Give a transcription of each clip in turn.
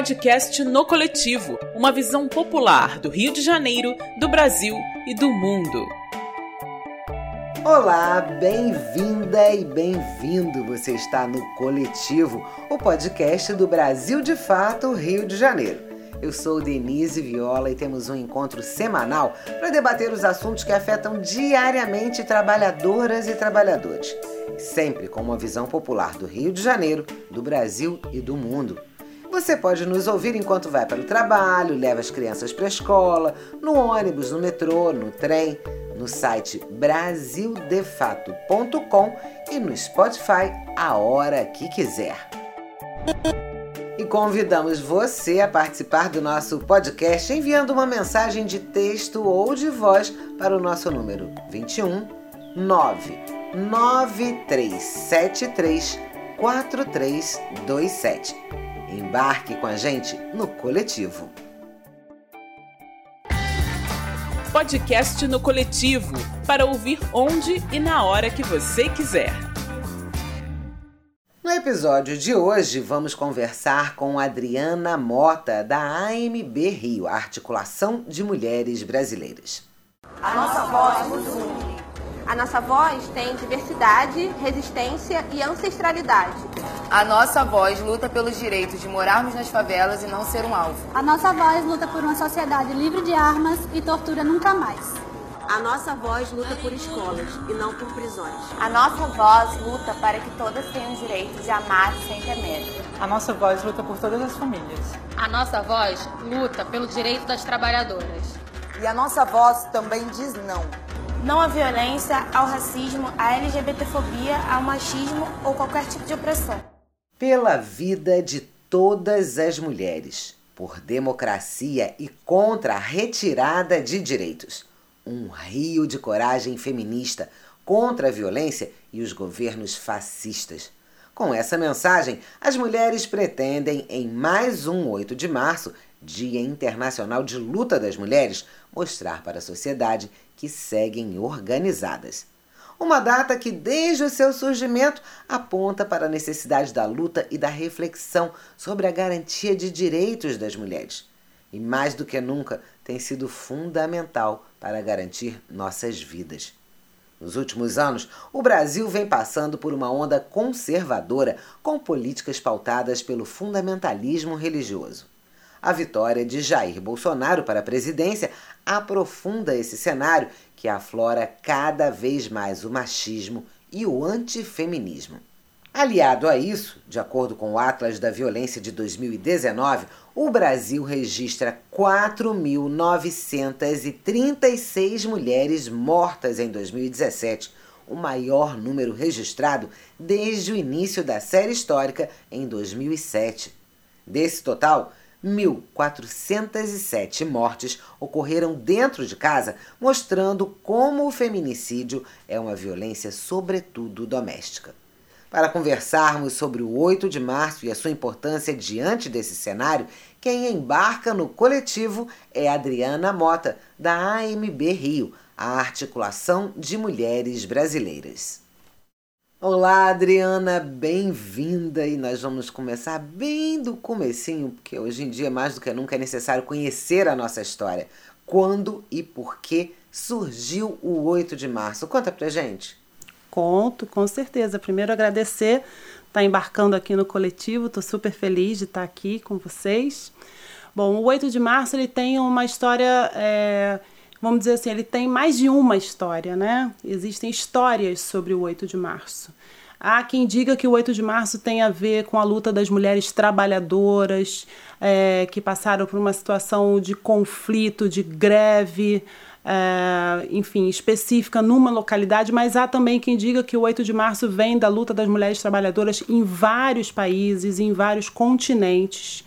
podcast No Coletivo, uma visão popular do Rio de Janeiro, do Brasil e do mundo. Olá, bem-vinda e bem-vindo. Você está no Coletivo, o podcast do Brasil de Fato, Rio de Janeiro. Eu sou Denise Viola e temos um encontro semanal para debater os assuntos que afetam diariamente trabalhadoras e trabalhadores, sempre com uma visão popular do Rio de Janeiro, do Brasil e do mundo. Você pode nos ouvir enquanto vai para o trabalho, leva as crianças para a escola, no ônibus, no metrô, no trem, no site brasildefato.com e no Spotify a hora que quiser e convidamos você a participar do nosso podcast enviando uma mensagem de texto ou de voz para o nosso número 21 99373 4327. Embarque com a gente no coletivo. Podcast no coletivo para ouvir onde e na hora que você quiser. No episódio de hoje, vamos conversar com Adriana Mota, da AMB Rio, a Articulação de Mulheres Brasileiras. A nossa voz nos une. A nossa voz tem diversidade, resistência e ancestralidade. A nossa voz luta pelos direitos de morarmos nas favelas e não ser um alvo. A nossa voz luta por uma sociedade livre de armas e tortura nunca mais. A nossa voz luta por escolas e não por prisões. A nossa voz luta para que todas tenham direito de amar sem ter medo. A nossa voz luta por todas as famílias. A nossa voz luta pelo direito das trabalhadoras. E a nossa voz também diz não. Não à violência, ao racismo, à LGBTfobia, ao machismo ou qualquer tipo de opressão. Pela vida de todas as mulheres, por democracia e contra a retirada de direitos um rio de coragem feminista contra a violência e os governos fascistas. Com essa mensagem, as mulheres pretendem, em mais um 8 de março, Dia Internacional de Luta das Mulheres, mostrar para a sociedade que seguem organizadas. Uma data que, desde o seu surgimento, aponta para a necessidade da luta e da reflexão sobre a garantia de direitos das mulheres. E mais do que nunca, tem sido fundamental para garantir nossas vidas. Nos últimos anos, o Brasil vem passando por uma onda conservadora com políticas pautadas pelo fundamentalismo religioso. A vitória de Jair Bolsonaro para a presidência aprofunda esse cenário que aflora cada vez mais o machismo e o antifeminismo. Aliado a isso, de acordo com o Atlas da Violência de 2019, o Brasil registra 4.936 mulheres mortas em 2017, o maior número registrado desde o início da série histórica em 2007. Desse total, 1.407 mortes ocorreram dentro de casa, mostrando como o feminicídio é uma violência, sobretudo doméstica. Para conversarmos sobre o 8 de março e a sua importância diante desse cenário, quem embarca no coletivo é Adriana Mota, da AMB Rio, a Articulação de Mulheres Brasileiras. Olá, Adriana, bem-vinda e nós vamos começar bem do comecinho, porque hoje em dia mais do que nunca é necessário conhecer a nossa história. Quando e por que surgiu o 8 de março? Conta pra gente. Conto, com certeza. Primeiro agradecer estar tá embarcando aqui no coletivo, estou super feliz de estar aqui com vocês. Bom, o 8 de março ele tem uma história, é, vamos dizer assim, ele tem mais de uma história, né? Existem histórias sobre o 8 de março. Há quem diga que o 8 de março tem a ver com a luta das mulheres trabalhadoras é, que passaram por uma situação de conflito, de greve, é, enfim, específica numa localidade, mas há também quem diga que o 8 de março vem da luta das mulheres trabalhadoras em vários países, em vários continentes,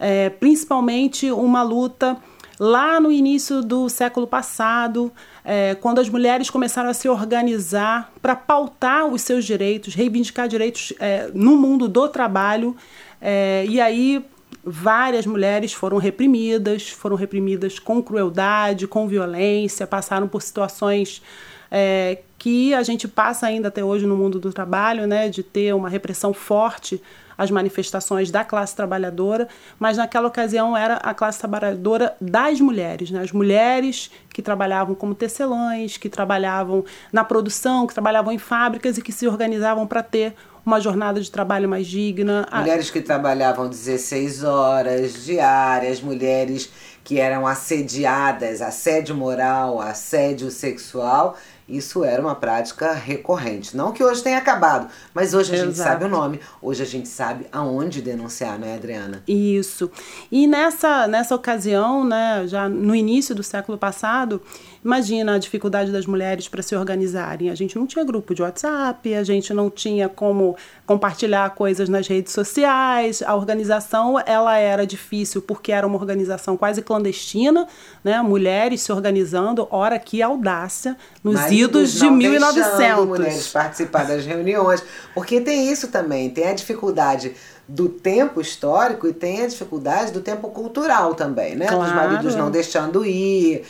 é, principalmente uma luta lá no início do século passado, é, quando as mulheres começaram a se organizar para pautar os seus direitos, reivindicar direitos é, no mundo do trabalho. É, e aí várias mulheres foram reprimidas, foram reprimidas com crueldade, com violência, passaram por situações é, que a gente passa ainda até hoje no mundo do trabalho, né, de ter uma repressão forte às manifestações da classe trabalhadora, mas naquela ocasião era a classe trabalhadora das mulheres, né, as mulheres que trabalhavam como tecelãs, que trabalhavam na produção, que trabalhavam em fábricas e que se organizavam para ter uma jornada de trabalho mais digna. Mulheres que trabalhavam 16 horas diárias, mulheres que eram assediadas, assédio moral, assédio sexual. Isso era uma prática recorrente. Não que hoje tenha acabado, mas hoje a Exato. gente sabe o nome, hoje a gente sabe aonde denunciar, não é, Adriana? Isso. E nessa, nessa ocasião, né, já no início do século passado, Imagina a dificuldade das mulheres para se organizarem. A gente não tinha grupo de WhatsApp, a gente não tinha como compartilhar coisas nas redes sociais. A organização ela era difícil porque era uma organização quase clandestina, né? Mulheres se organizando, ora que audácia nos Maridos idos de 1900. mulheres participar das reuniões, porque tem isso também, tem a dificuldade do tempo histórico e tem a dificuldade do tempo cultural também, né? Claro. Dos maridos não deixando ir,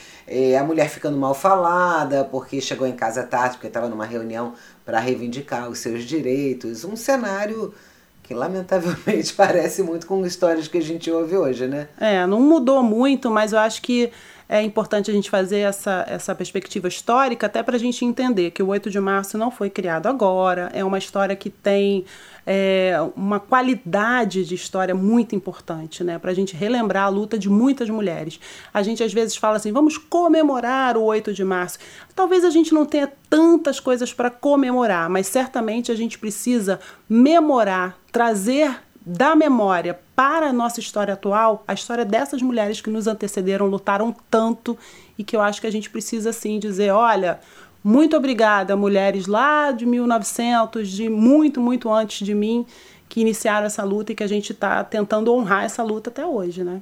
a mulher ficando mal falada porque chegou em casa tarde, porque estava numa reunião para reivindicar os seus direitos. Um cenário que lamentavelmente parece muito com histórias que a gente ouve hoje, né? É, não mudou muito, mas eu acho que é importante a gente fazer essa, essa perspectiva histórica até para a gente entender que o 8 de março não foi criado agora, é uma história que tem é, uma qualidade de história muito importante, né? Para a gente relembrar a luta de muitas mulheres. A gente às vezes fala assim, vamos comemorar o 8 de março. Talvez a gente não tenha tantas coisas para comemorar, mas certamente a gente precisa memorar, trazer da memória para a nossa história atual, a história dessas mulheres que nos antecederam, lutaram tanto e que eu acho que a gente precisa assim dizer, olha, muito obrigada, mulheres lá de 1900, de muito, muito antes de mim, que iniciaram essa luta e que a gente está tentando honrar essa luta até hoje, né?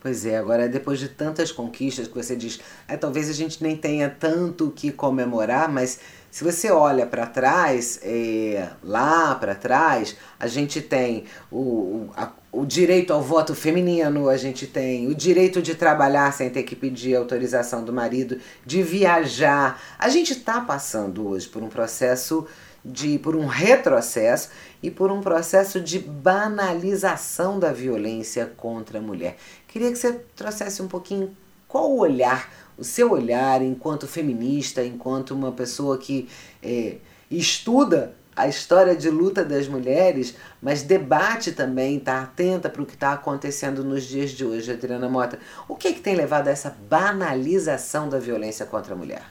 Pois é, agora depois de tantas conquistas que você diz, é, talvez a gente nem tenha tanto que comemorar, mas se você olha para trás, é, lá para trás, a gente tem o, a, o direito ao voto feminino, a gente tem o direito de trabalhar sem ter que pedir autorização do marido, de viajar. A gente está passando hoje por um processo de por um retrocesso e por um processo de banalização da violência contra a mulher. Queria que você trouxesse um pouquinho qual o olhar, o seu olhar enquanto feminista, enquanto uma pessoa que é, estuda a história de luta das mulheres, mas debate também, está atenta para o que está acontecendo nos dias de hoje, Adriana Mota. O que, é que tem levado a essa banalização da violência contra a mulher?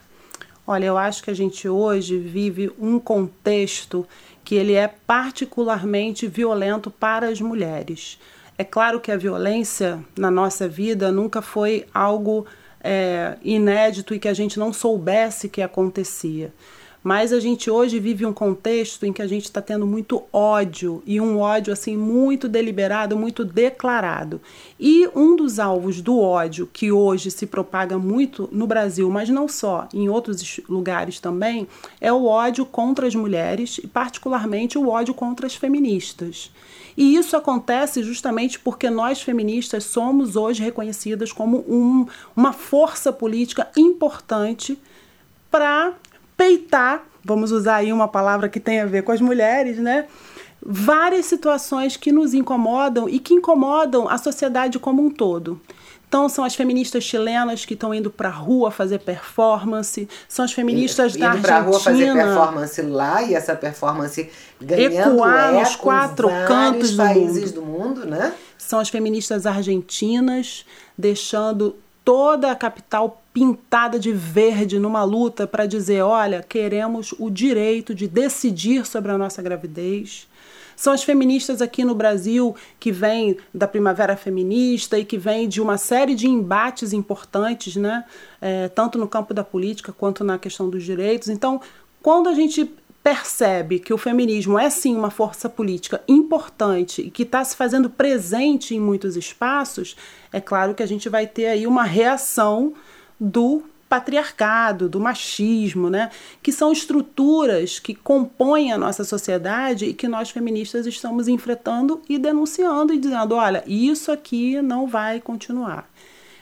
Olha, eu acho que a gente hoje vive um contexto que ele é particularmente violento para as mulheres. É claro que a violência na nossa vida nunca foi algo é, inédito e que a gente não soubesse que acontecia. Mas a gente hoje vive um contexto em que a gente está tendo muito ódio e um ódio assim muito deliberado, muito declarado. E um dos alvos do ódio que hoje se propaga muito no Brasil, mas não só, em outros lugares também, é o ódio contra as mulheres e particularmente o ódio contra as feministas. E isso acontece justamente porque nós feministas somos hoje reconhecidas como um, uma força política importante para peitar, vamos usar aí uma palavra que tem a ver com as mulheres, né? Várias situações que nos incomodam e que incomodam a sociedade como um todo. Então, são as feministas chilenas que estão indo para a rua fazer performance, são as feministas indo da Argentina. Indo para a rua fazer performance lá e essa performance ganhando ecoar nos quatro cantos países do mundo. do mundo, né? São as feministas argentinas deixando toda a capital pintada de verde numa luta para dizer: olha, queremos o direito de decidir sobre a nossa gravidez. São as feministas aqui no Brasil que vêm da primavera feminista e que vêm de uma série de embates importantes, né? É, tanto no campo da política quanto na questão dos direitos. Então, quando a gente percebe que o feminismo é sim uma força política importante e que está se fazendo presente em muitos espaços, é claro que a gente vai ter aí uma reação do patriarcado, do machismo, né? que são estruturas que compõem a nossa sociedade e que nós feministas estamos enfrentando e denunciando e dizendo: olha, isso aqui não vai continuar.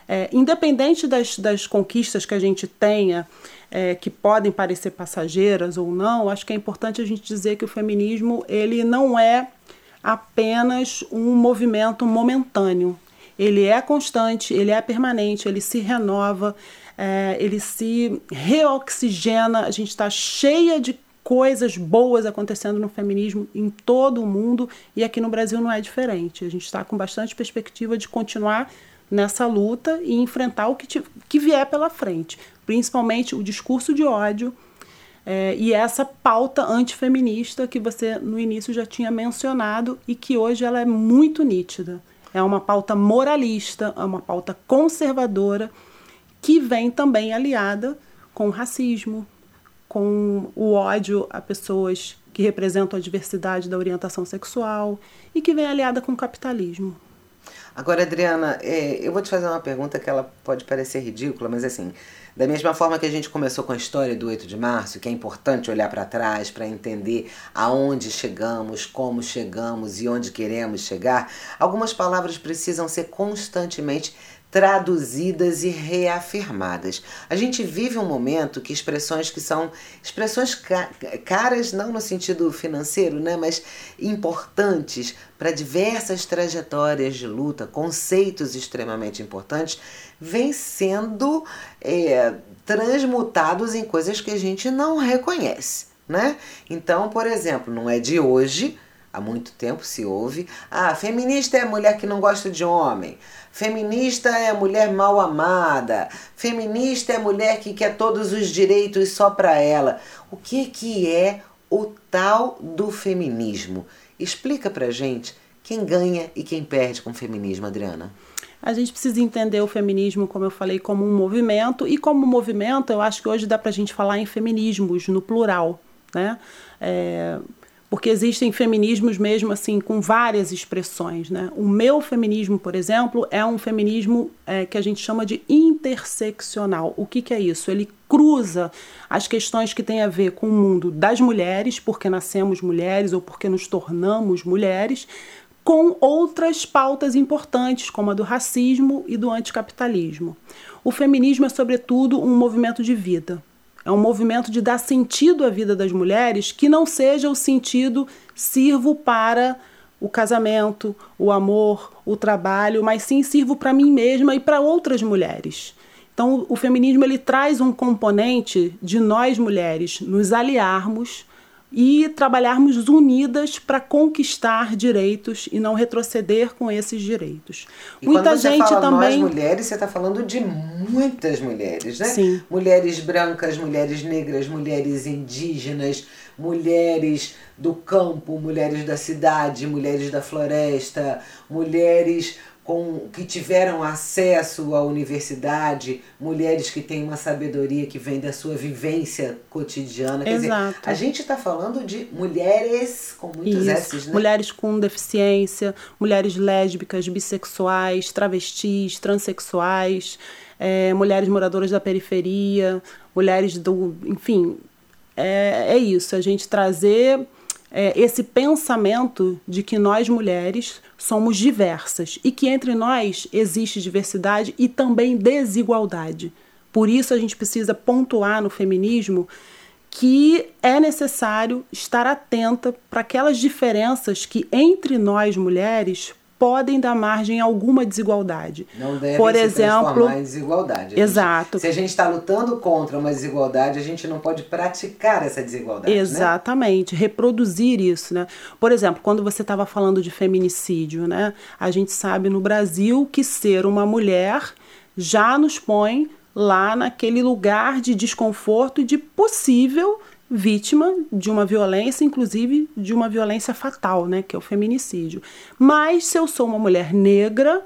É, independente das, das conquistas que a gente tenha, é, que podem parecer passageiras ou não, acho que é importante a gente dizer que o feminismo ele não é apenas um movimento momentâneo. Ele é constante, ele é permanente, ele se renova, é, ele se reoxigena. A gente está cheia de coisas boas acontecendo no feminismo em todo o mundo e aqui no Brasil não é diferente. A gente está com bastante perspectiva de continuar nessa luta e enfrentar o que, te, que vier pela frente, principalmente o discurso de ódio é, e essa pauta antifeminista que você no início já tinha mencionado e que hoje ela é muito nítida. É uma pauta moralista, é uma pauta conservadora que vem também aliada com o racismo, com o ódio a pessoas que representam a diversidade da orientação sexual e que vem aliada com o capitalismo. Agora, Adriana, é, eu vou te fazer uma pergunta que ela pode parecer ridícula, mas assim, da mesma forma que a gente começou com a história do 8 de março, que é importante olhar para trás para entender aonde chegamos, como chegamos e onde queremos chegar, algumas palavras precisam ser constantemente traduzidas e reafirmadas. A gente vive um momento que expressões que são expressões caras não no sentido financeiro, né, mas importantes para diversas trajetórias de luta, conceitos extremamente importantes, vêm sendo é, transmutados em coisas que a gente não reconhece, né? Então, por exemplo, não é de hoje há muito tempo se ouve. Ah, feminista é mulher que não gosta de homem. Feminista é mulher mal amada. Feminista é mulher que quer todos os direitos só para ela. O que que é o tal do feminismo? Explica pra gente quem ganha e quem perde com o feminismo, Adriana. A gente precisa entender o feminismo, como eu falei, como um movimento, e como movimento, eu acho que hoje dá para a gente falar em feminismos, no plural. Né? É, porque existem feminismos mesmo assim com várias expressões, né? O meu feminismo, por exemplo, é um feminismo é, que a gente chama de interseccional. O que, que é isso? Ele cruza as questões que têm a ver com o mundo das mulheres, porque nascemos mulheres ou porque nos tornamos mulheres, com outras pautas importantes, como a do racismo e do anticapitalismo. O feminismo é, sobretudo, um movimento de vida é um movimento de dar sentido à vida das mulheres que não seja o sentido sirvo para o casamento, o amor, o trabalho, mas sim sirvo para mim mesma e para outras mulheres. Então, o feminismo ele traz um componente de nós mulheres nos aliarmos e trabalharmos unidas para conquistar direitos e não retroceder com esses direitos. E Muita quando você gente fala também. Nós mulheres, você está falando de muitas mulheres, né? Sim. Mulheres brancas, mulheres negras, mulheres indígenas, mulheres do campo, mulheres da cidade, mulheres da floresta, mulheres com, que tiveram acesso à universidade, mulheres que têm uma sabedoria que vem da sua vivência cotidiana. Quer Exato. dizer, a gente está falando de mulheres com muitos Isso. S's, né? Mulheres com deficiência, mulheres lésbicas, bissexuais, travestis, transexuais, é, mulheres moradoras da periferia, mulheres do. Enfim, é, é isso, a gente trazer é, esse pensamento de que nós mulheres somos diversas e que entre nós existe diversidade e também desigualdade. Por isso a gente precisa pontuar no feminismo que é necessário estar atenta para aquelas diferenças que entre nós mulheres podem dar margem a alguma desigualdade. Não deve Por se exemplo, em desigualdade. A exato. Gente, se a gente está lutando contra uma desigualdade, a gente não pode praticar essa desigualdade. Né? Exatamente, né? reproduzir isso, né? Por exemplo, quando você estava falando de feminicídio, né? A gente sabe no Brasil que ser uma mulher já nos põe lá naquele lugar de desconforto e de possível vítima de uma violência, inclusive de uma violência fatal, né, que é o feminicídio. Mas se eu sou uma mulher negra,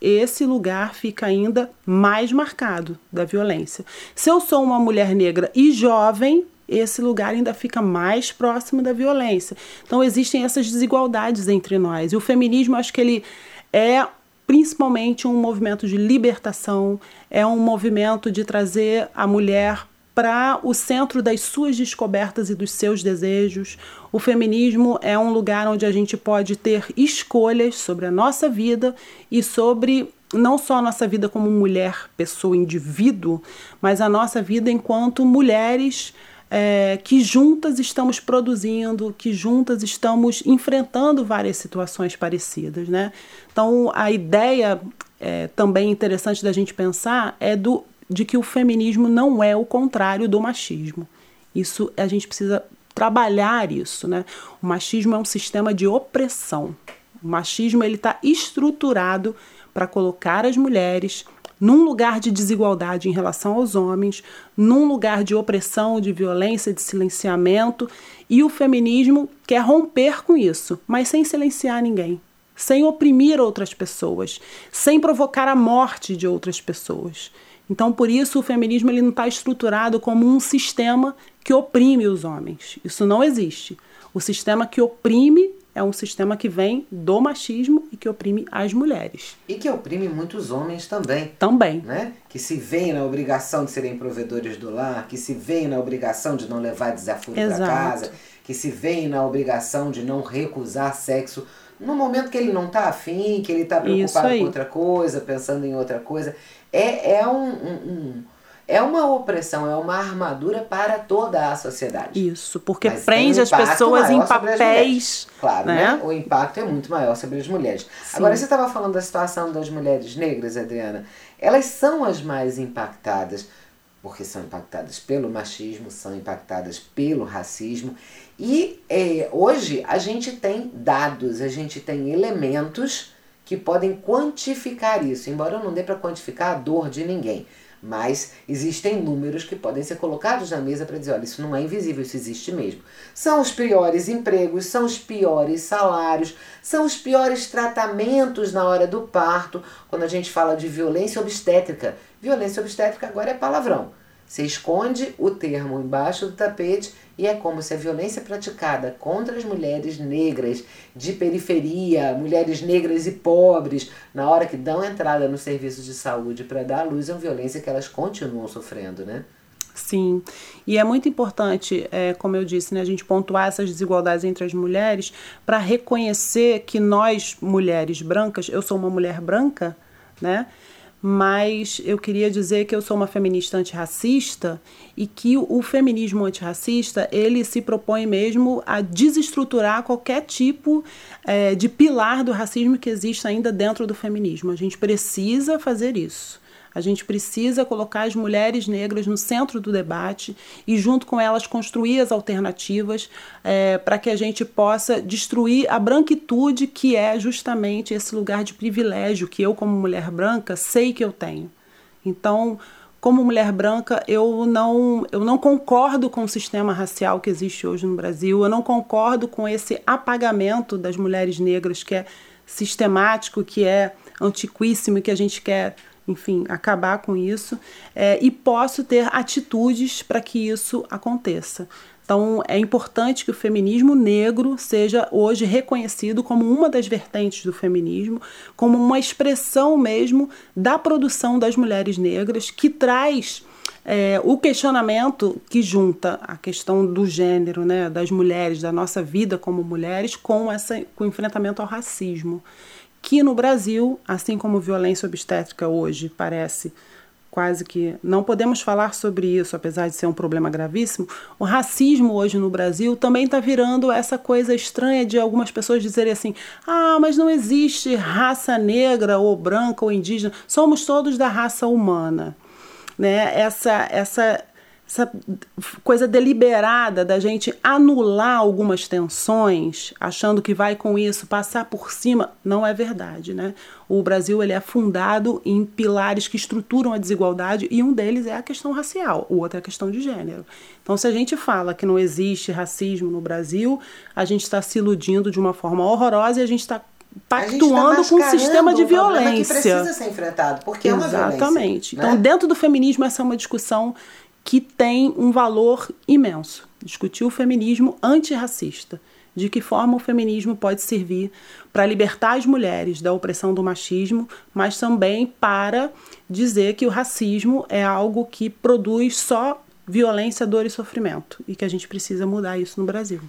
esse lugar fica ainda mais marcado da violência. Se eu sou uma mulher negra e jovem, esse lugar ainda fica mais próximo da violência. Então existem essas desigualdades entre nós. E o feminismo, acho que ele é principalmente um movimento de libertação, é um movimento de trazer a mulher para o centro das suas descobertas e dos seus desejos. O feminismo é um lugar onde a gente pode ter escolhas sobre a nossa vida e sobre não só a nossa vida como mulher, pessoa, indivíduo, mas a nossa vida enquanto mulheres é, que juntas estamos produzindo, que juntas estamos enfrentando várias situações parecidas, né? Então a ideia é, também interessante da gente pensar é do de que o feminismo não é o contrário do machismo. Isso a gente precisa trabalhar isso, né? O machismo é um sistema de opressão. O machismo ele está estruturado para colocar as mulheres num lugar de desigualdade em relação aos homens, num lugar de opressão, de violência, de silenciamento, e o feminismo quer romper com isso, mas sem silenciar ninguém, sem oprimir outras pessoas, sem provocar a morte de outras pessoas. Então, por isso, o feminismo ele não está estruturado como um sistema que oprime os homens. Isso não existe. O sistema que oprime é um sistema que vem do machismo e que oprime as mulheres. E que oprime muitos homens também. Também. Né? Que se veem na obrigação de serem provedores do lar, que se veem na obrigação de não levar desafio para casa, que se veem na obrigação de não recusar sexo no momento que ele não está afim, que ele está preocupado com outra coisa, pensando em outra coisa. É, é um, um, um é uma opressão, é uma armadura para toda a sociedade. Isso, porque Mas prende um as pessoas em papéis. Claro, né? né? O impacto é muito maior sobre as mulheres. Sim. Agora, você estava falando da situação das mulheres negras, Adriana. Elas são as mais impactadas, porque são impactadas pelo machismo, são impactadas pelo racismo. E é, hoje a gente tem dados, a gente tem elementos que podem quantificar isso, embora não dê para quantificar a dor de ninguém. Mas existem números que podem ser colocados na mesa para dizer: olha, isso não é invisível, isso existe mesmo. São os piores empregos, são os piores salários, são os piores tratamentos na hora do parto, quando a gente fala de violência obstétrica. Violência obstétrica agora é palavrão. Você esconde o termo embaixo do tapete e é como se a violência praticada contra as mulheres negras de periferia, mulheres negras e pobres, na hora que dão entrada no serviço de saúde para dar à luz, é uma violência que elas continuam sofrendo, né? Sim, e é muito importante, é, como eu disse, né, a gente pontuar essas desigualdades entre as mulheres para reconhecer que nós, mulheres brancas, eu sou uma mulher branca, né? Mas eu queria dizer que eu sou uma feminista antirracista e que o feminismo antirracista ele se propõe mesmo a desestruturar qualquer tipo é, de pilar do racismo que existe ainda dentro do feminismo. A gente precisa fazer isso. A gente precisa colocar as mulheres negras no centro do debate e, junto com elas, construir as alternativas é, para que a gente possa destruir a branquitude, que é justamente esse lugar de privilégio que eu, como mulher branca, sei que eu tenho. Então, como mulher branca, eu não, eu não concordo com o sistema racial que existe hoje no Brasil, eu não concordo com esse apagamento das mulheres negras que é sistemático, que é antiquíssimo e que a gente quer enfim, acabar com isso é, e posso ter atitudes para que isso aconteça. Então, é importante que o feminismo negro seja hoje reconhecido como uma das vertentes do feminismo, como uma expressão mesmo da produção das mulheres negras, que traz é, o questionamento que junta a questão do gênero, né, das mulheres, da nossa vida como mulheres, com, essa, com o enfrentamento ao racismo que no Brasil, assim como violência obstétrica hoje parece quase que não podemos falar sobre isso, apesar de ser um problema gravíssimo. O racismo hoje no Brasil também está virando essa coisa estranha de algumas pessoas dizerem assim: ah, mas não existe raça negra ou branca ou indígena, somos todos da raça humana. Né? Essa, essa essa coisa deliberada da gente anular algumas tensões, achando que vai com isso passar por cima, não é verdade, né? O Brasil ele é fundado em pilares que estruturam a desigualdade e um deles é a questão racial, o outro é a questão de gênero. Então, se a gente fala que não existe racismo no Brasil, a gente está se iludindo de uma forma horrorosa e a gente está pactuando tá com um sistema de violência. Que precisa ser enfrentado, porque Exatamente. é uma Exatamente. Né? Então, dentro do feminismo, essa é uma discussão que tem um valor imenso. Discutir o feminismo antirracista. De que forma o feminismo pode servir para libertar as mulheres da opressão do machismo, mas também para dizer que o racismo é algo que produz só violência, dor e sofrimento e que a gente precisa mudar isso no Brasil.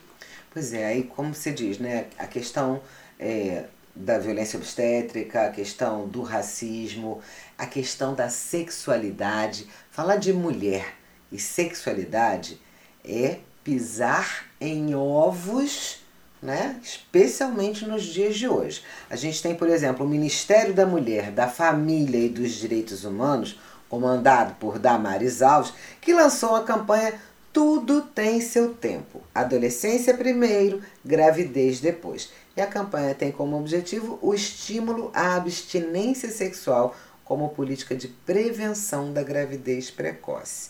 Pois é, aí como você diz, né, a questão é, da violência obstétrica, a questão do racismo, a questão da sexualidade. Falar de mulher e sexualidade é pisar em ovos, né? especialmente nos dias de hoje. A gente tem, por exemplo, o Ministério da Mulher, da Família e dos Direitos Humanos, comandado por Damares Alves, que lançou a campanha Tudo tem seu tempo. Adolescência primeiro, gravidez depois. E a campanha tem como objetivo o estímulo à abstinência sexual como política de prevenção da gravidez precoce.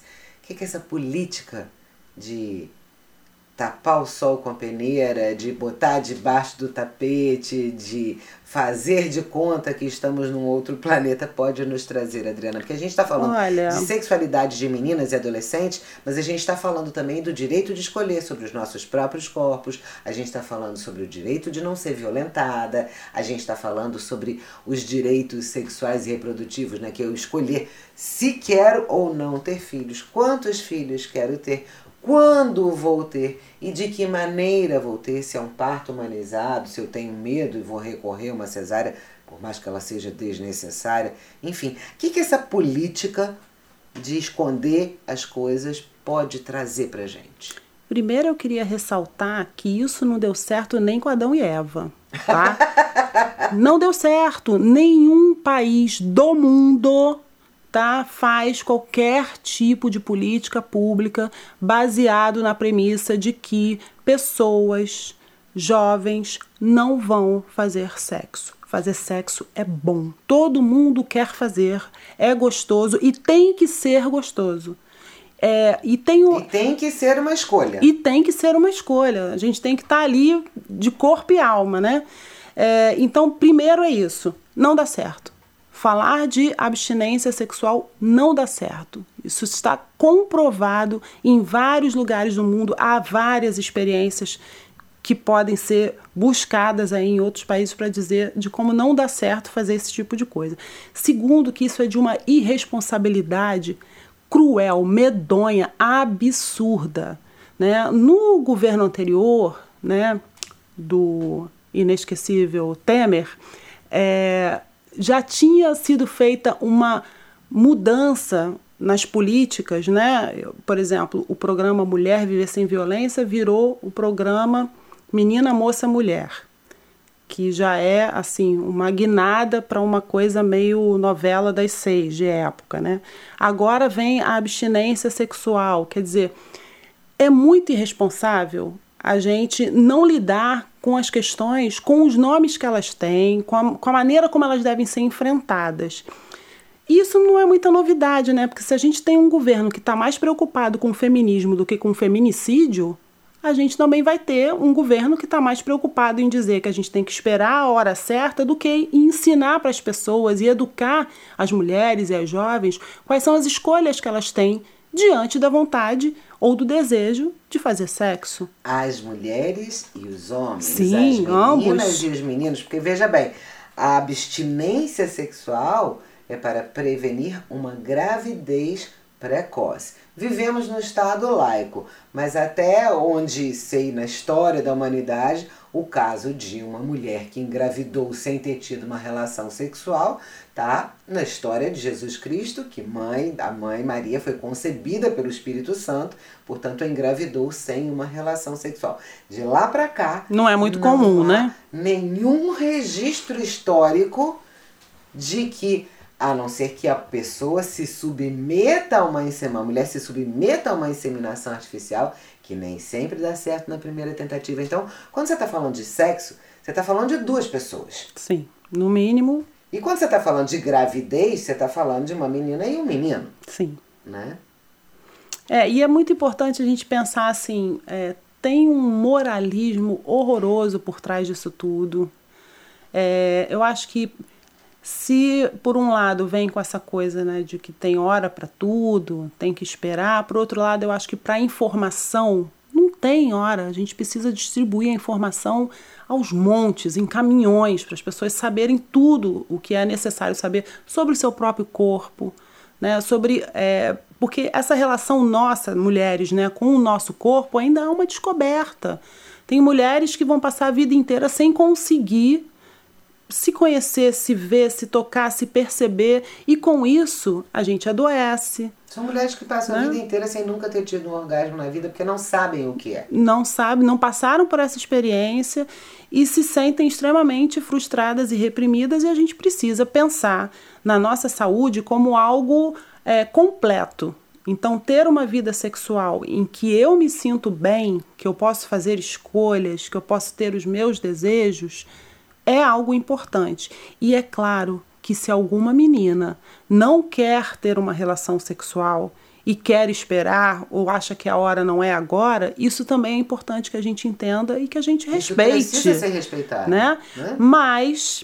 Que é essa política de tapar o sol com a peneira, de botar debaixo do tapete, de fazer de conta que estamos num outro planeta pode nos trazer, Adriana? Porque a gente está falando Olha... de sexualidade de meninas e adolescentes, mas a gente está falando também do direito de escolher sobre os nossos próprios corpos, a gente está falando sobre o direito de não ser violentada, a gente está falando sobre os direitos sexuais e reprodutivos, né? Que eu escolher se quero ou não ter filhos, quantos filhos quero ter, quando vou ter e de que maneira vou ter, se é um parto humanizado, se eu tenho medo e vou recorrer a uma cesárea, por mais que ela seja desnecessária. Enfim, o que, que essa política de esconder as coisas pode trazer para gente? Primeiro eu queria ressaltar que isso não deu certo nem com Adão e Eva, tá? não deu certo. Nenhum país do mundo tá, faz qualquer tipo de política pública baseado na premissa de que pessoas jovens não vão fazer sexo. Fazer sexo é bom. Todo mundo quer fazer, é gostoso e tem que ser gostoso. É, e, tem o, e tem que ser uma escolha. E tem que ser uma escolha. A gente tem que estar tá ali de corpo e alma, né? É, então, primeiro é isso. Não dá certo falar de abstinência sexual não dá certo. Isso está comprovado em vários lugares do mundo, há várias experiências que podem ser buscadas aí em outros países para dizer de como não dá certo fazer esse tipo de coisa. Segundo, que isso é de uma irresponsabilidade cruel, medonha, absurda. Né? No governo anterior, né, do inesquecível Temer, é, já tinha sido feita uma mudança nas políticas, né? Por exemplo, o programa Mulher Viver Sem Violência virou o programa Menina, Moça, Mulher, que já é assim uma guinada para uma coisa meio novela das seis de época, né? Agora vem a abstinência sexual, quer dizer, é muito irresponsável a gente não lidar com as questões, com os nomes que elas têm, com a, com a maneira como elas devem ser enfrentadas. Isso não é muita novidade, né? Porque se a gente tem um governo que está mais preocupado com o feminismo do que com o feminicídio, a gente também vai ter um governo que está mais preocupado em dizer que a gente tem que esperar a hora certa do que ensinar para as pessoas e educar as mulheres e as jovens quais são as escolhas que elas têm diante da vontade ou do desejo de fazer sexo. As mulheres e os homens, Sim, as meninas ambos. e os meninos, porque veja bem, a abstinência sexual é para prevenir uma gravidez precoce. Vivemos no Estado laico, mas até onde sei na história da humanidade, o caso de uma mulher que engravidou sem ter tido uma relação sexual, tá? Na história de Jesus Cristo, que mãe, a mãe Maria foi concebida pelo Espírito Santo, portanto engravidou sem uma relação sexual. De lá para cá, não é muito não comum, né? Nenhum registro histórico de que a não ser que a pessoa se submeta a uma inseminação, a mulher se submeta a uma inseminação artificial, que nem sempre dá certo na primeira tentativa. Então, quando você está falando de sexo, você está falando de duas pessoas. Sim, no mínimo. E quando você está falando de gravidez, você está falando de uma menina e um menino. Sim. Né? É, e é muito importante a gente pensar assim, é, tem um moralismo horroroso por trás disso tudo. É, eu acho que se por um lado vem com essa coisa né, de que tem hora para tudo, tem que esperar, por outro lado, eu acho que para informação tem hora, a gente precisa distribuir a informação aos montes, em caminhões, para as pessoas saberem tudo o que é necessário saber sobre o seu próprio corpo, né, sobre. É, porque essa relação nossa, mulheres, né, com o nosso corpo ainda é uma descoberta. Tem mulheres que vão passar a vida inteira sem conseguir se conhecer, se ver, se tocar, se perceber, e com isso a gente adoece. São mulheres que passam né? a vida inteira sem nunca ter tido um orgasmo na vida porque não sabem o que é. Não sabem, não passaram por essa experiência e se sentem extremamente frustradas e reprimidas, e a gente precisa pensar na nossa saúde como algo é, completo. Então, ter uma vida sexual em que eu me sinto bem, que eu posso fazer escolhas, que eu posso ter os meus desejos é algo importante. E é claro que se alguma menina não quer ter uma relação sexual e quer esperar ou acha que a hora não é agora, isso também é importante que a gente entenda e que a gente respeite. Isso precisa ser respeitado. Né? né? Mas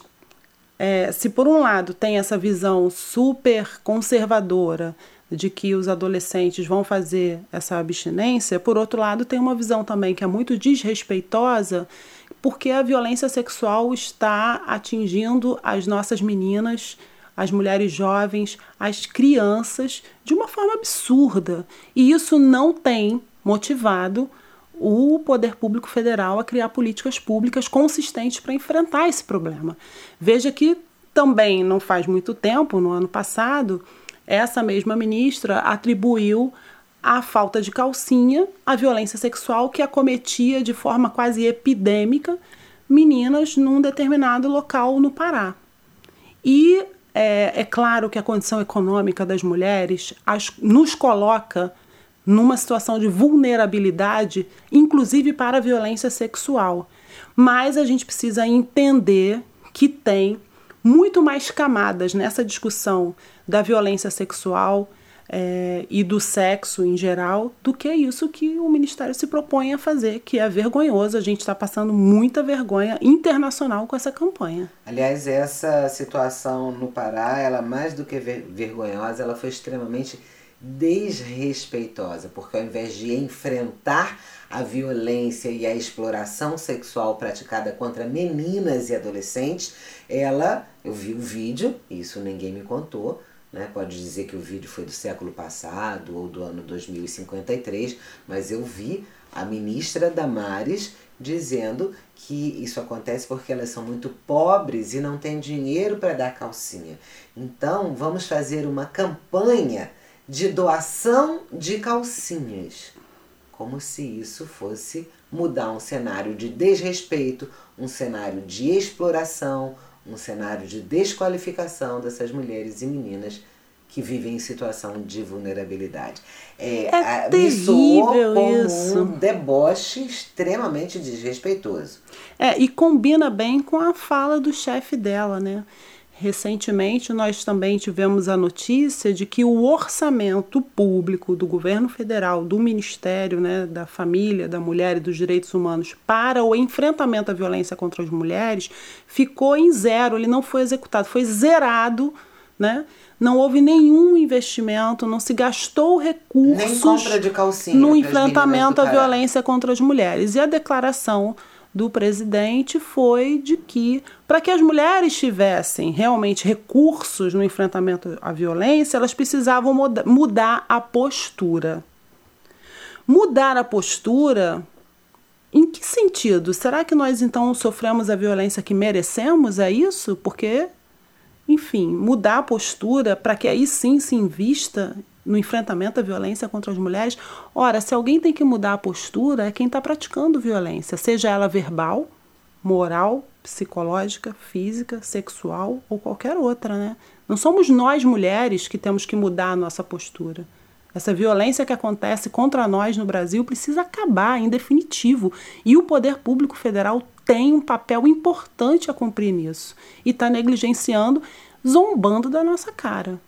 é, se por um lado tem essa visão super conservadora de que os adolescentes vão fazer essa abstinência, por outro lado tem uma visão também que é muito desrespeitosa porque a violência sexual está atingindo as nossas meninas, as mulheres jovens, as crianças de uma forma absurda. E isso não tem motivado o poder público federal a criar políticas públicas consistentes para enfrentar esse problema. Veja que também não faz muito tempo, no ano passado, essa mesma ministra atribuiu a falta de calcinha, a violência sexual que acometia de forma quase epidêmica meninas num determinado local no Pará. E é, é claro que a condição econômica das mulheres as, nos coloca numa situação de vulnerabilidade, inclusive para a violência sexual. Mas a gente precisa entender que tem muito mais camadas nessa discussão da violência sexual, é, e do sexo em geral do que isso que o Ministério se propõe a fazer, que é vergonhoso. A gente está passando muita vergonha internacional com essa campanha. Aliás, essa situação no Pará, ela mais do que ver vergonhosa, ela foi extremamente desrespeitosa, porque ao invés de enfrentar a violência e a exploração sexual praticada contra meninas e adolescentes, ela, eu vi o vídeo, isso ninguém me contou, né? Pode dizer que o vídeo foi do século passado ou do ano 2053, mas eu vi a ministra Damares dizendo que isso acontece porque elas são muito pobres e não têm dinheiro para dar calcinha. Então, vamos fazer uma campanha de doação de calcinhas. Como se isso fosse mudar um cenário de desrespeito, um cenário de exploração, um cenário de desqualificação dessas mulheres e meninas que vivem em situação de vulnerabilidade. É, é terrível como isso. um deboche extremamente desrespeitoso. É, e combina bem com a fala do chefe dela, né? Recentemente, nós também tivemos a notícia de que o orçamento público do governo federal, do Ministério né, da Família, da Mulher e dos Direitos Humanos para o enfrentamento à violência contra as mulheres ficou em zero, ele não foi executado, foi zerado, né? Não houve nenhum investimento, não se gastou recursos no enfrentamento à violência contra as mulheres. E a declaração do presidente foi de que, para que as mulheres tivessem realmente recursos no enfrentamento à violência, elas precisavam mudar a postura. Mudar a postura em que sentido? Será que nós então sofremos a violência que merecemos? É isso? Porque, enfim, mudar a postura para que aí sim se invista no enfrentamento à violência contra as mulheres. Ora, se alguém tem que mudar a postura, é quem está praticando violência, seja ela verbal, moral, psicológica, física, sexual ou qualquer outra, né? Não somos nós mulheres que temos que mudar a nossa postura. Essa violência que acontece contra nós no Brasil precisa acabar em definitivo. E o poder público federal tem um papel importante a cumprir nisso. E está negligenciando, zombando da nossa cara.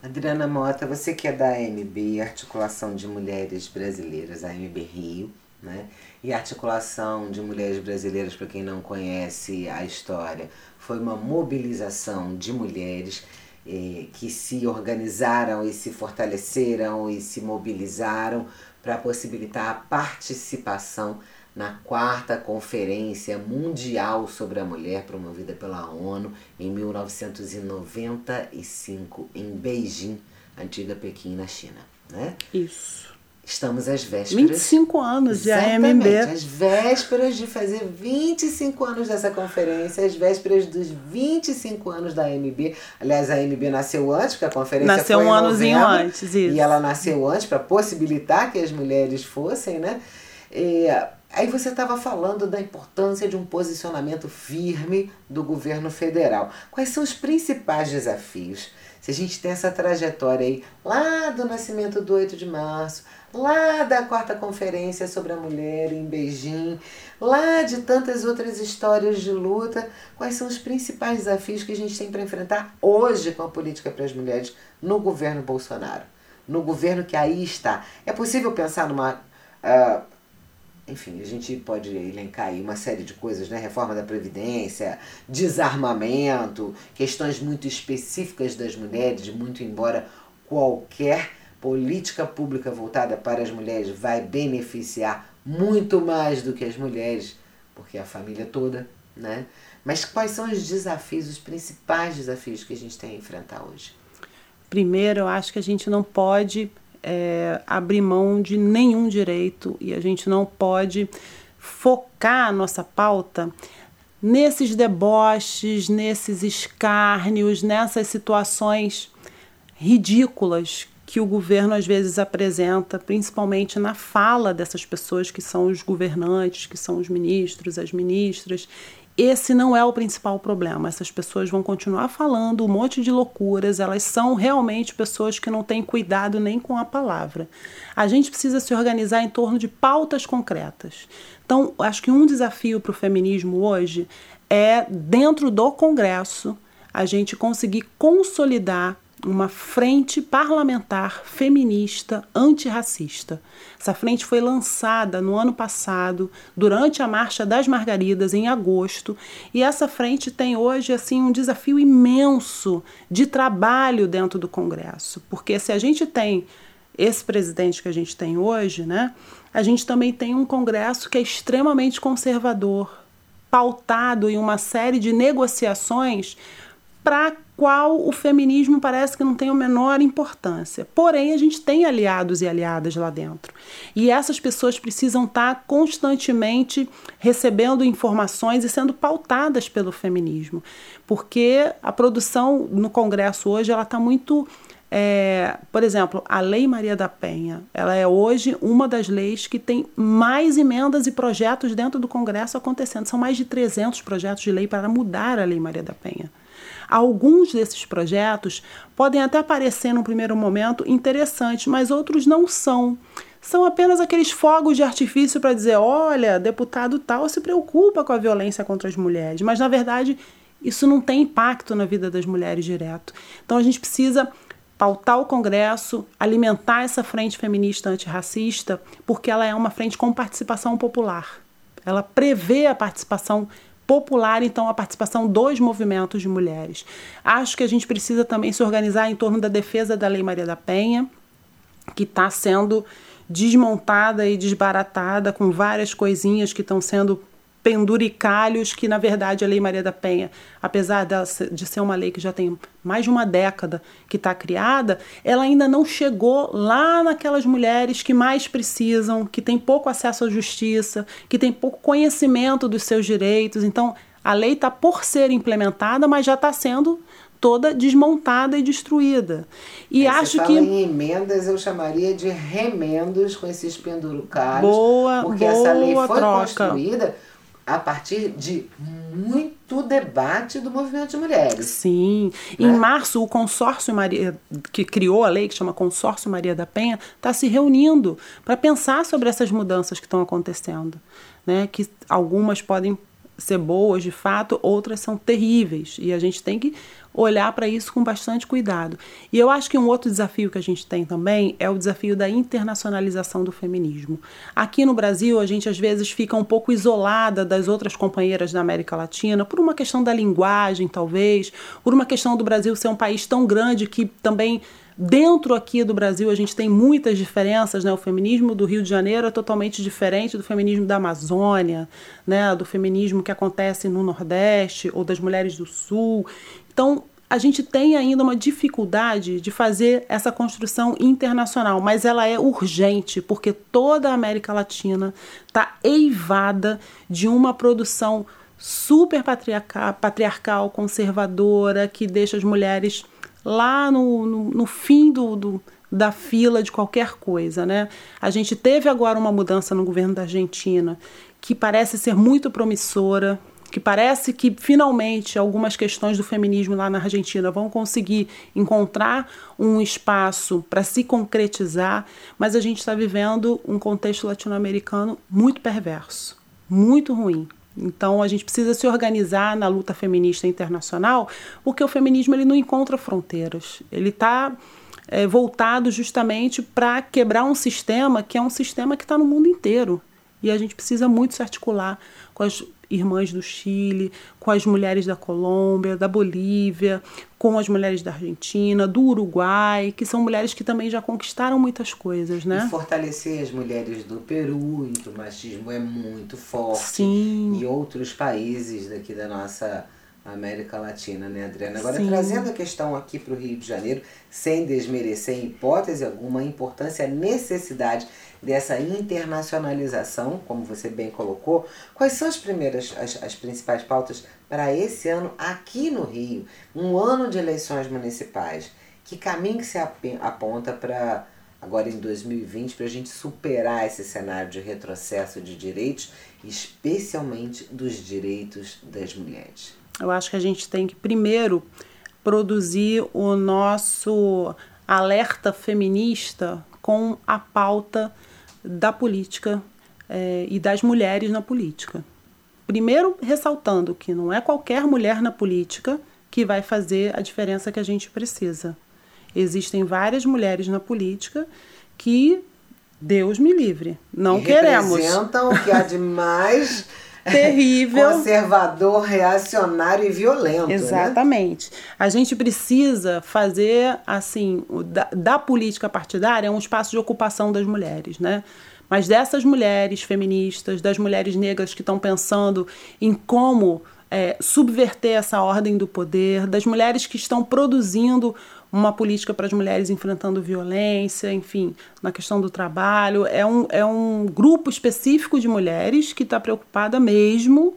Adriana Mota, você que é da AMB, Articulação de Mulheres Brasileiras, AMB Rio, né? E a Articulação de Mulheres Brasileiras, para quem não conhece a história, foi uma mobilização de mulheres eh, que se organizaram e se fortaleceram e se mobilizaram para possibilitar a participação na quarta Conferência Mundial sobre a Mulher, promovida pela ONU em 1995, em Beijing, antiga Pequim, na China. Né? Isso. Estamos às vésperas. 25 anos de AMB. Às vésperas de fazer 25 anos dessa conferência, às vésperas dos 25 anos da AMB. Aliás, a AMB nasceu antes, porque a conferência nasceu foi um anozinho novembro, antes, isso. E ela nasceu antes para possibilitar que as mulheres fossem, né? E, aí você estava falando da importância de um posicionamento firme do governo federal. Quais são os principais desafios? Se a gente tem essa trajetória aí, lá do nascimento do 8 de março, lá da quarta conferência sobre a mulher em Beijing, lá de tantas outras histórias de luta, quais são os principais desafios que a gente tem para enfrentar hoje com a política para as mulheres no governo Bolsonaro? No governo que aí está. É possível pensar numa. Uh, enfim, a gente pode elencar aí uma série de coisas, né? Reforma da Previdência, desarmamento, questões muito específicas das mulheres, muito embora qualquer política pública voltada para as mulheres vai beneficiar muito mais do que as mulheres, porque é a família toda, né? Mas quais são os desafios, os principais desafios que a gente tem a enfrentar hoje? Primeiro, eu acho que a gente não pode é, abrir mão de nenhum direito e a gente não pode focar a nossa pauta nesses deboches, nesses escárnios, nessas situações ridículas que o governo às vezes apresenta, principalmente na fala dessas pessoas que são os governantes, que são os ministros, as ministras. Esse não é o principal problema. Essas pessoas vão continuar falando um monte de loucuras, elas são realmente pessoas que não têm cuidado nem com a palavra. A gente precisa se organizar em torno de pautas concretas. Então, acho que um desafio para o feminismo hoje é, dentro do Congresso, a gente conseguir consolidar uma frente parlamentar feminista antirracista. Essa frente foi lançada no ano passado, durante a Marcha das Margaridas, em agosto, e essa frente tem hoje assim um desafio imenso de trabalho dentro do Congresso, porque se a gente tem esse presidente que a gente tem hoje, né, a gente também tem um Congresso que é extremamente conservador, pautado em uma série de negociações para qual o feminismo parece que não tem a menor importância. Porém, a gente tem aliados e aliadas lá dentro. E essas pessoas precisam estar constantemente recebendo informações e sendo pautadas pelo feminismo. Porque a produção no Congresso hoje ela está muito. É, por exemplo, a Lei Maria da Penha, ela é hoje uma das leis que tem mais emendas e projetos dentro do Congresso acontecendo. São mais de 300 projetos de lei para mudar a Lei Maria da Penha. Alguns desses projetos podem até parecer, num primeiro momento, interessantes, mas outros não são. São apenas aqueles fogos de artifício para dizer: olha, deputado tal se preocupa com a violência contra as mulheres, mas na verdade isso não tem impacto na vida das mulheres direto. Então a gente precisa pautar o Congresso, alimentar essa frente feminista antirracista, porque ela é uma frente com participação popular. Ela prevê a participação popular, então, a participação dos movimentos de mulheres. Acho que a gente precisa também se organizar em torno da defesa da Lei Maria da Penha, que está sendo desmontada e desbaratada com várias coisinhas que estão sendo penduricalhos que, na verdade, a Lei Maria da Penha, apesar de ser uma lei que já tem mais de uma década que está criada, ela ainda não chegou lá naquelas mulheres que mais precisam, que têm pouco acesso à justiça, que têm pouco conhecimento dos seus direitos. Então, a lei está por ser implementada, mas já está sendo toda desmontada e destruída. E Aí acho que em emendas eu chamaria de remendos com esses pendurucários, boa, porque boa essa lei foi troca. construída a partir de muito debate do movimento de mulheres. Sim. Né? Em março, o consórcio Maria, que criou a lei, que chama Consórcio Maria da Penha, está se reunindo para pensar sobre essas mudanças que estão acontecendo. Né? Que algumas podem ser boas de fato, outras são terríveis. E a gente tem que olhar para isso com bastante cuidado. E eu acho que um outro desafio que a gente tem também é o desafio da internacionalização do feminismo. Aqui no Brasil, a gente às vezes fica um pouco isolada das outras companheiras da América Latina, por uma questão da linguagem, talvez, por uma questão do Brasil ser um país tão grande que também Dentro aqui do Brasil a gente tem muitas diferenças, né? O feminismo do Rio de Janeiro é totalmente diferente do feminismo da Amazônia, né? Do feminismo que acontece no Nordeste ou das mulheres do Sul. Então, a gente tem ainda uma dificuldade de fazer essa construção internacional, mas ela é urgente, porque toda a América Latina está eivada de uma produção super patriarcal, patriarcal, conservadora, que deixa as mulheres lá no, no, no fim do, do, da fila de qualquer coisa. Né? A gente teve agora uma mudança no governo da Argentina que parece ser muito promissora, que parece que finalmente algumas questões do feminismo lá na Argentina vão conseguir encontrar um espaço para se concretizar, mas a gente está vivendo um contexto latino-americano muito perverso, muito ruim. Então a gente precisa se organizar na luta feminista internacional, porque o feminismo ele não encontra fronteiras. Ele está é, voltado justamente para quebrar um sistema que é um sistema que está no mundo inteiro. E a gente precisa muito se articular com as irmãs do Chile, com as mulheres da Colômbia, da Bolívia, com as mulheres da Argentina, do Uruguai, que são mulheres que também já conquistaram muitas coisas, né? E fortalecer as mulheres do Peru, em que o machismo é muito forte. Sim. E outros países daqui da nossa América Latina, né, Adriana? Agora, Sim. trazendo a questão aqui para o Rio de Janeiro, sem desmerecer em hipótese alguma a importância, a necessidade dessa internacionalização, como você bem colocou, quais são as primeiras, as, as principais pautas para esse ano aqui no Rio, um ano de eleições municipais? Que caminho que se aponta para agora em 2020 para a gente superar esse cenário de retrocesso de direitos, especialmente dos direitos das mulheres? Eu acho que a gente tem que primeiro produzir o nosso alerta feminista com a pauta da política é, e das mulheres na política. Primeiro, ressaltando que não é qualquer mulher na política que vai fazer a diferença que a gente precisa. Existem várias mulheres na política que, Deus me livre, não e queremos. Representam o que há de mais terrível. Conservador, reacionário e violento. Né? Exatamente. Né? A gente precisa fazer, assim, da, da, política partidária um espaço de ocupação das mulheres, né? Mas dessas mulheres feministas, das mulheres negras que estão pensando em como é, subverter essa ordem do poder, das mulheres que estão produzindo uma política para as mulheres enfrentando violência, enfim, na questão do trabalho. É um, é um grupo específico de mulheres que está preocupada mesmo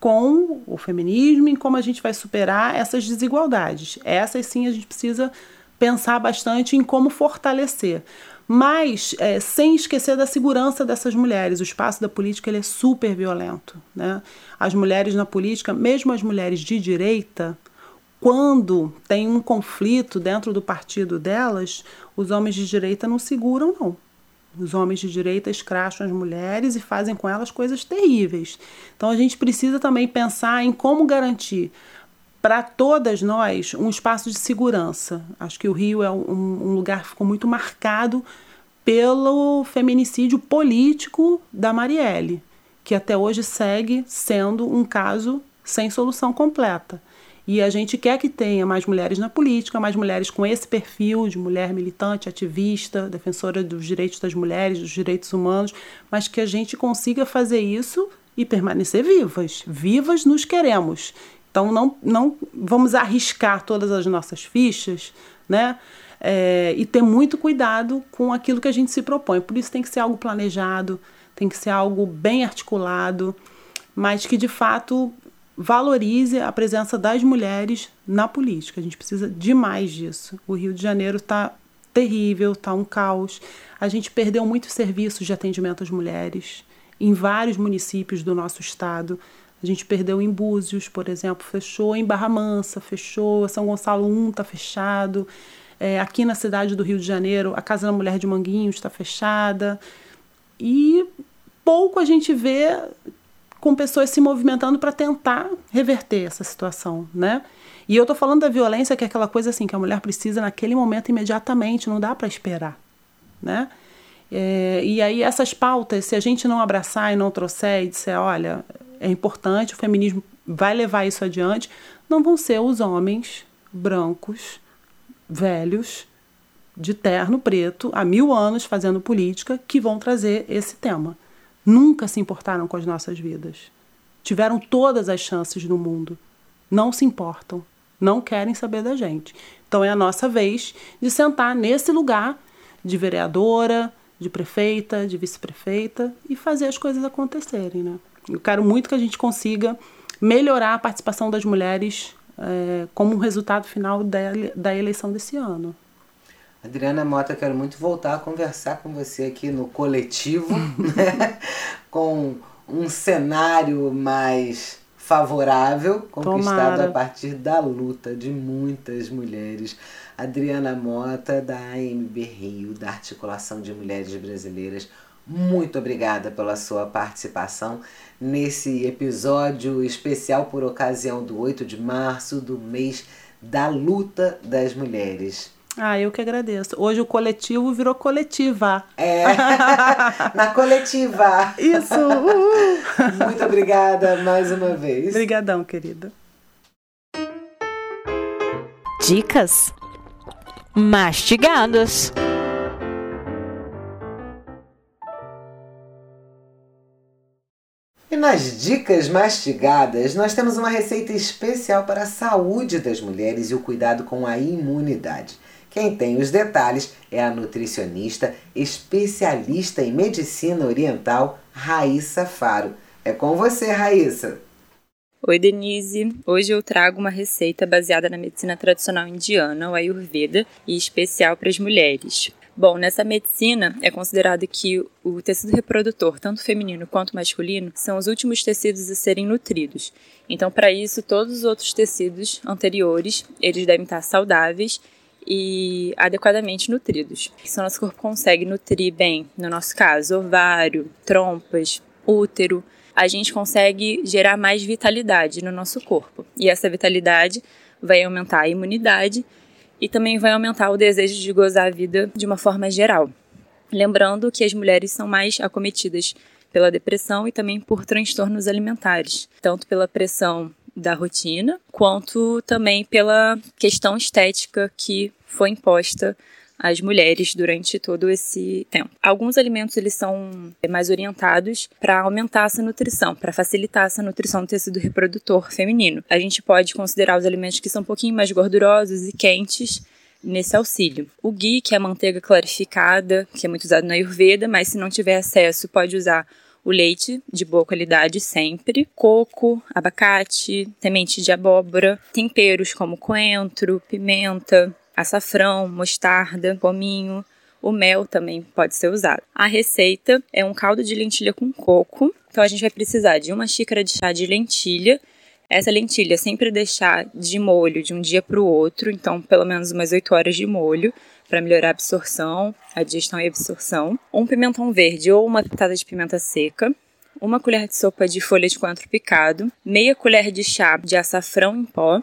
com o feminismo e como a gente vai superar essas desigualdades. Essas sim a gente precisa pensar bastante em como fortalecer. Mas é, sem esquecer da segurança dessas mulheres. O espaço da política ele é super violento. Né? As mulheres na política, mesmo as mulheres de direita, quando tem um conflito dentro do partido delas, os homens de direita não seguram, não. Os homens de direita escracham as mulheres e fazem com elas coisas terríveis. Então a gente precisa também pensar em como garantir para todas nós um espaço de segurança. Acho que o Rio é um, um lugar que ficou muito marcado pelo feminicídio político da Marielle, que até hoje segue sendo um caso sem solução completa. E a gente quer que tenha mais mulheres na política, mais mulheres com esse perfil de mulher militante, ativista, defensora dos direitos das mulheres, dos direitos humanos, mas que a gente consiga fazer isso e permanecer vivas. Vivas nos queremos. Então não, não vamos arriscar todas as nossas fichas, né? É, e ter muito cuidado com aquilo que a gente se propõe. Por isso tem que ser algo planejado, tem que ser algo bem articulado, mas que de fato valorize a presença das mulheres na política. A gente precisa demais disso. O Rio de Janeiro está terrível, está um caos. A gente perdeu muitos serviços de atendimento às mulheres em vários municípios do nosso estado. A gente perdeu em Búzios, por exemplo, fechou, em Barra Mansa fechou, São Gonçalo 1 está fechado. É, aqui na cidade do Rio de Janeiro, a Casa da Mulher de Manguinhos está fechada. E pouco a gente vê com pessoas se movimentando para tentar reverter essa situação, né? E eu tô falando da violência que é aquela coisa assim que a mulher precisa naquele momento imediatamente, não dá para esperar, né? É, e aí essas pautas, se a gente não abraçar e não trouxer e disser, olha, é importante, o feminismo vai levar isso adiante, não vão ser os homens brancos, velhos, de terno preto, há mil anos fazendo política, que vão trazer esse tema nunca se importaram com as nossas vidas. Tiveram todas as chances do mundo. Não se importam. não querem saber da gente. Então é a nossa vez de sentar nesse lugar de vereadora, de prefeita, de vice-prefeita e fazer as coisas acontecerem, né? Eu quero muito que a gente consiga melhorar a participação das mulheres é, como um resultado final da, da eleição desse ano. Adriana Mota, quero muito voltar a conversar com você aqui no coletivo, né? com um cenário mais favorável, conquistado Tomara. a partir da luta de muitas mulheres. Adriana Mota, da AMB Rio, da Articulação de Mulheres Brasileiras, muito obrigada pela sua participação nesse episódio especial por ocasião do 8 de março, do mês da luta das mulheres. Ah, eu que agradeço. Hoje o coletivo virou coletiva. É, na coletiva. Isso. Muito obrigada mais uma vez. Obrigadão, querida. Dicas mastigadas. E nas dicas mastigadas, nós temos uma receita especial para a saúde das mulheres e o cuidado com a imunidade. Quem tem os detalhes é a nutricionista especialista em medicina oriental, Raíssa Faro. É com você, Raíssa. Oi, Denise. Hoje eu trago uma receita baseada na medicina tradicional indiana, o Ayurveda, e especial para as mulheres. Bom, nessa medicina é considerado que o tecido reprodutor, tanto feminino quanto masculino, são os últimos tecidos a serem nutridos. Então, para isso, todos os outros tecidos anteriores, eles devem estar saudáveis e adequadamente nutridos. Se o nosso corpo consegue nutrir bem, no nosso caso, ovário, trompas, útero, a gente consegue gerar mais vitalidade no nosso corpo. E essa vitalidade vai aumentar a imunidade e também vai aumentar o desejo de gozar a vida de uma forma geral. Lembrando que as mulheres são mais acometidas pela depressão e também por transtornos alimentares, tanto pela pressão da rotina, quanto também pela questão estética que foi imposta às mulheres durante todo esse tempo. Alguns alimentos eles são mais orientados para aumentar essa nutrição, para facilitar essa nutrição do tecido reprodutor feminino. A gente pode considerar os alimentos que são um pouquinho mais gordurosos e quentes nesse auxílio. O ghee, que é a manteiga clarificada, que é muito usado na Ayurveda, mas se não tiver acesso, pode usar o leite de boa qualidade sempre, coco, abacate, semente de abóbora, temperos como coentro, pimenta, açafrão, mostarda, pominho, o mel também pode ser usado. A receita é um caldo de lentilha com coco. Então a gente vai precisar de uma xícara de chá de lentilha. Essa lentilha sempre deixar de molho de um dia para o outro, então pelo menos umas 8 horas de molho para melhorar a absorção, a digestão e a absorção. Um pimentão verde ou uma pitada de pimenta seca. Uma colher de sopa de folha de coentro picado, meia colher de chá de açafrão em pó,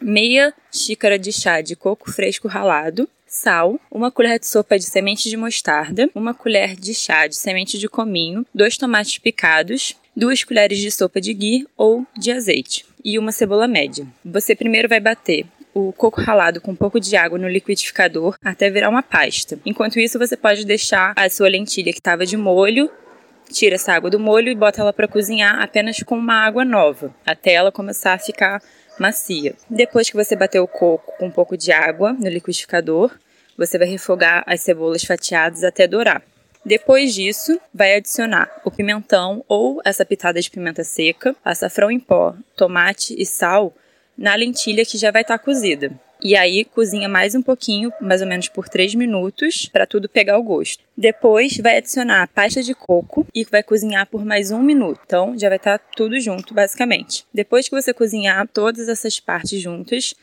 meia xícara de chá de coco fresco ralado, sal, uma colher de sopa de semente de mostarda, uma colher de chá de semente de cominho, dois tomates picados, duas colheres de sopa de ghee ou de azeite. E uma cebola média. Você primeiro vai bater o coco ralado com um pouco de água no liquidificador até virar uma pasta. Enquanto isso, você pode deixar a sua lentilha que estava de molho tira essa água do molho e bota ela para cozinhar apenas com uma água nova, até ela começar a ficar macia. Depois que você bater o coco com um pouco de água no liquidificador, você vai refogar as cebolas fatiadas até dourar. Depois disso, vai adicionar o pimentão ou essa pitada de pimenta seca, açafrão em pó, tomate e sal na lentilha que já vai estar tá cozida. E aí cozinha mais um pouquinho, mais ou menos por 3 minutos, para tudo pegar o gosto. Depois vai adicionar a pasta de coco e vai cozinhar por mais um minuto. Então já vai estar tá tudo junto, basicamente. Depois que você cozinhar todas essas partes juntas,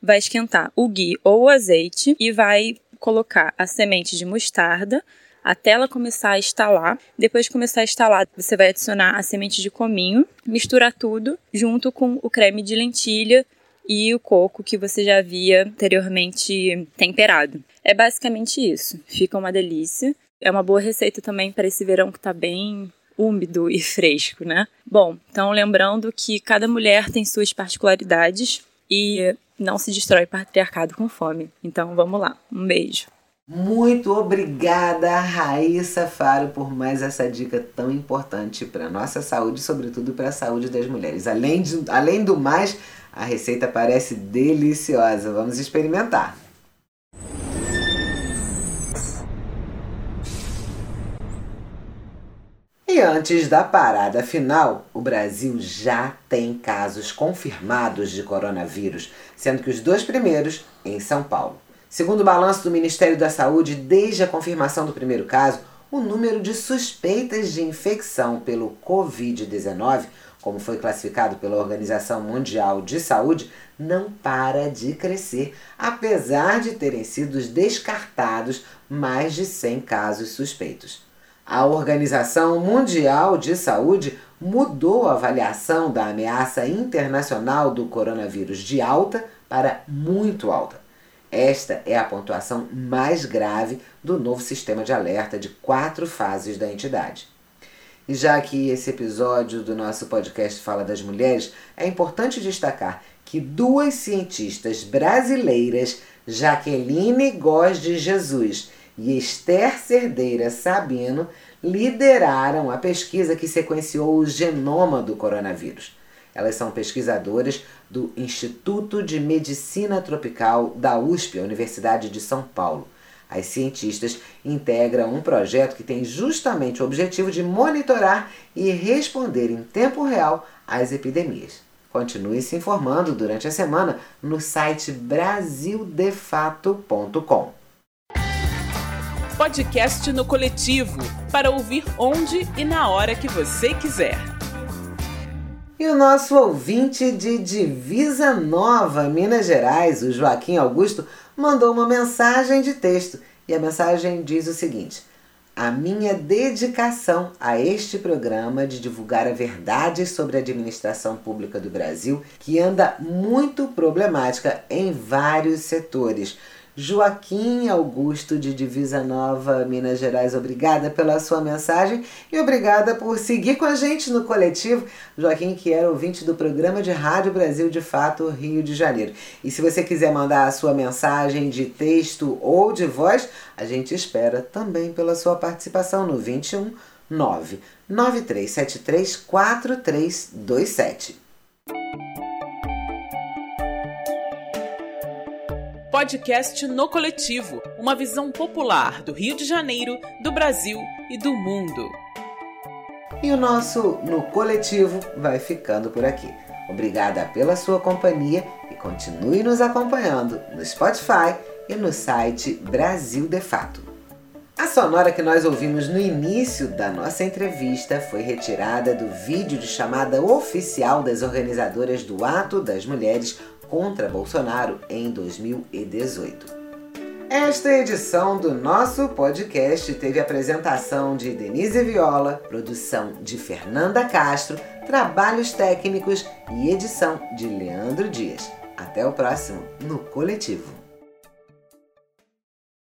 vai esquentar o ghee ou o azeite e vai colocar a semente de mostarda até ela começar a estalar. Depois de começar a estalar, você vai adicionar a semente de cominho, misturar tudo junto com o creme de lentilha e o coco que você já havia anteriormente temperado. É basicamente isso. Fica uma delícia. É uma boa receita também para esse verão que está bem úmido e fresco, né? Bom, então lembrando que cada mulher tem suas particularidades e não se destrói patriarcado com fome. Então vamos lá. Um beijo. Muito obrigada, Raíssa Faro, por mais essa dica tão importante para nossa saúde, sobretudo para a saúde das mulheres. Além, de, além do mais, A receita parece deliciosa. Vamos experimentar. E antes da parada final, o Brasil já tem casos confirmados de coronavírus, sendo que os dois primeiros em São Paulo. Segundo o balanço do Ministério da Saúde, desde a confirmação do primeiro caso, o número de suspeitas de infecção pelo Covid-19, como foi classificado pela Organização Mundial de Saúde, não para de crescer, apesar de terem sido descartados mais de 100 casos suspeitos. A Organização Mundial de Saúde mudou a avaliação da ameaça internacional do coronavírus de alta para muito alta. Esta é a pontuação mais grave do novo sistema de alerta de quatro fases da entidade. E já que esse episódio do nosso podcast fala das mulheres, é importante destacar que duas cientistas brasileiras, Jaqueline Góes de Jesus e Esther Cerdeira Sabino lideraram a pesquisa que sequenciou o genoma do coronavírus. Elas são pesquisadoras do Instituto de Medicina Tropical da USP, Universidade de São Paulo. As cientistas integram um projeto que tem justamente o objetivo de monitorar e responder em tempo real às epidemias. Continue se informando durante a semana no site brasildefato.com podcast no coletivo para ouvir onde e na hora que você quiser. E o nosso ouvinte de Divisa Nova, Minas Gerais, o Joaquim Augusto, mandou uma mensagem de texto. E a mensagem diz o seguinte: A minha dedicação a este programa de divulgar a verdade sobre a administração pública do Brasil, que anda muito problemática em vários setores Joaquim Augusto de Divisa Nova, Minas Gerais, obrigada pela sua mensagem e obrigada por seguir com a gente no coletivo. Joaquim, que era ouvinte do programa de Rádio Brasil de Fato, Rio de Janeiro. E se você quiser mandar a sua mensagem de texto ou de voz, a gente espera também pela sua participação no 21 9 9373 4327. Podcast No Coletivo uma visão popular do Rio de Janeiro, do Brasil e do mundo. E o nosso No Coletivo vai ficando por aqui. Obrigada pela sua companhia e continue nos acompanhando no Spotify e no site Brasil de Fato. A sonora que nós ouvimos no início da nossa entrevista foi retirada do vídeo de chamada oficial das organizadoras do Ato das Mulheres contra Bolsonaro em 2018. Esta edição do nosso podcast teve apresentação de Denise Viola, produção de Fernanda Castro, trabalhos técnicos e edição de Leandro Dias. Até o próximo no Coletivo.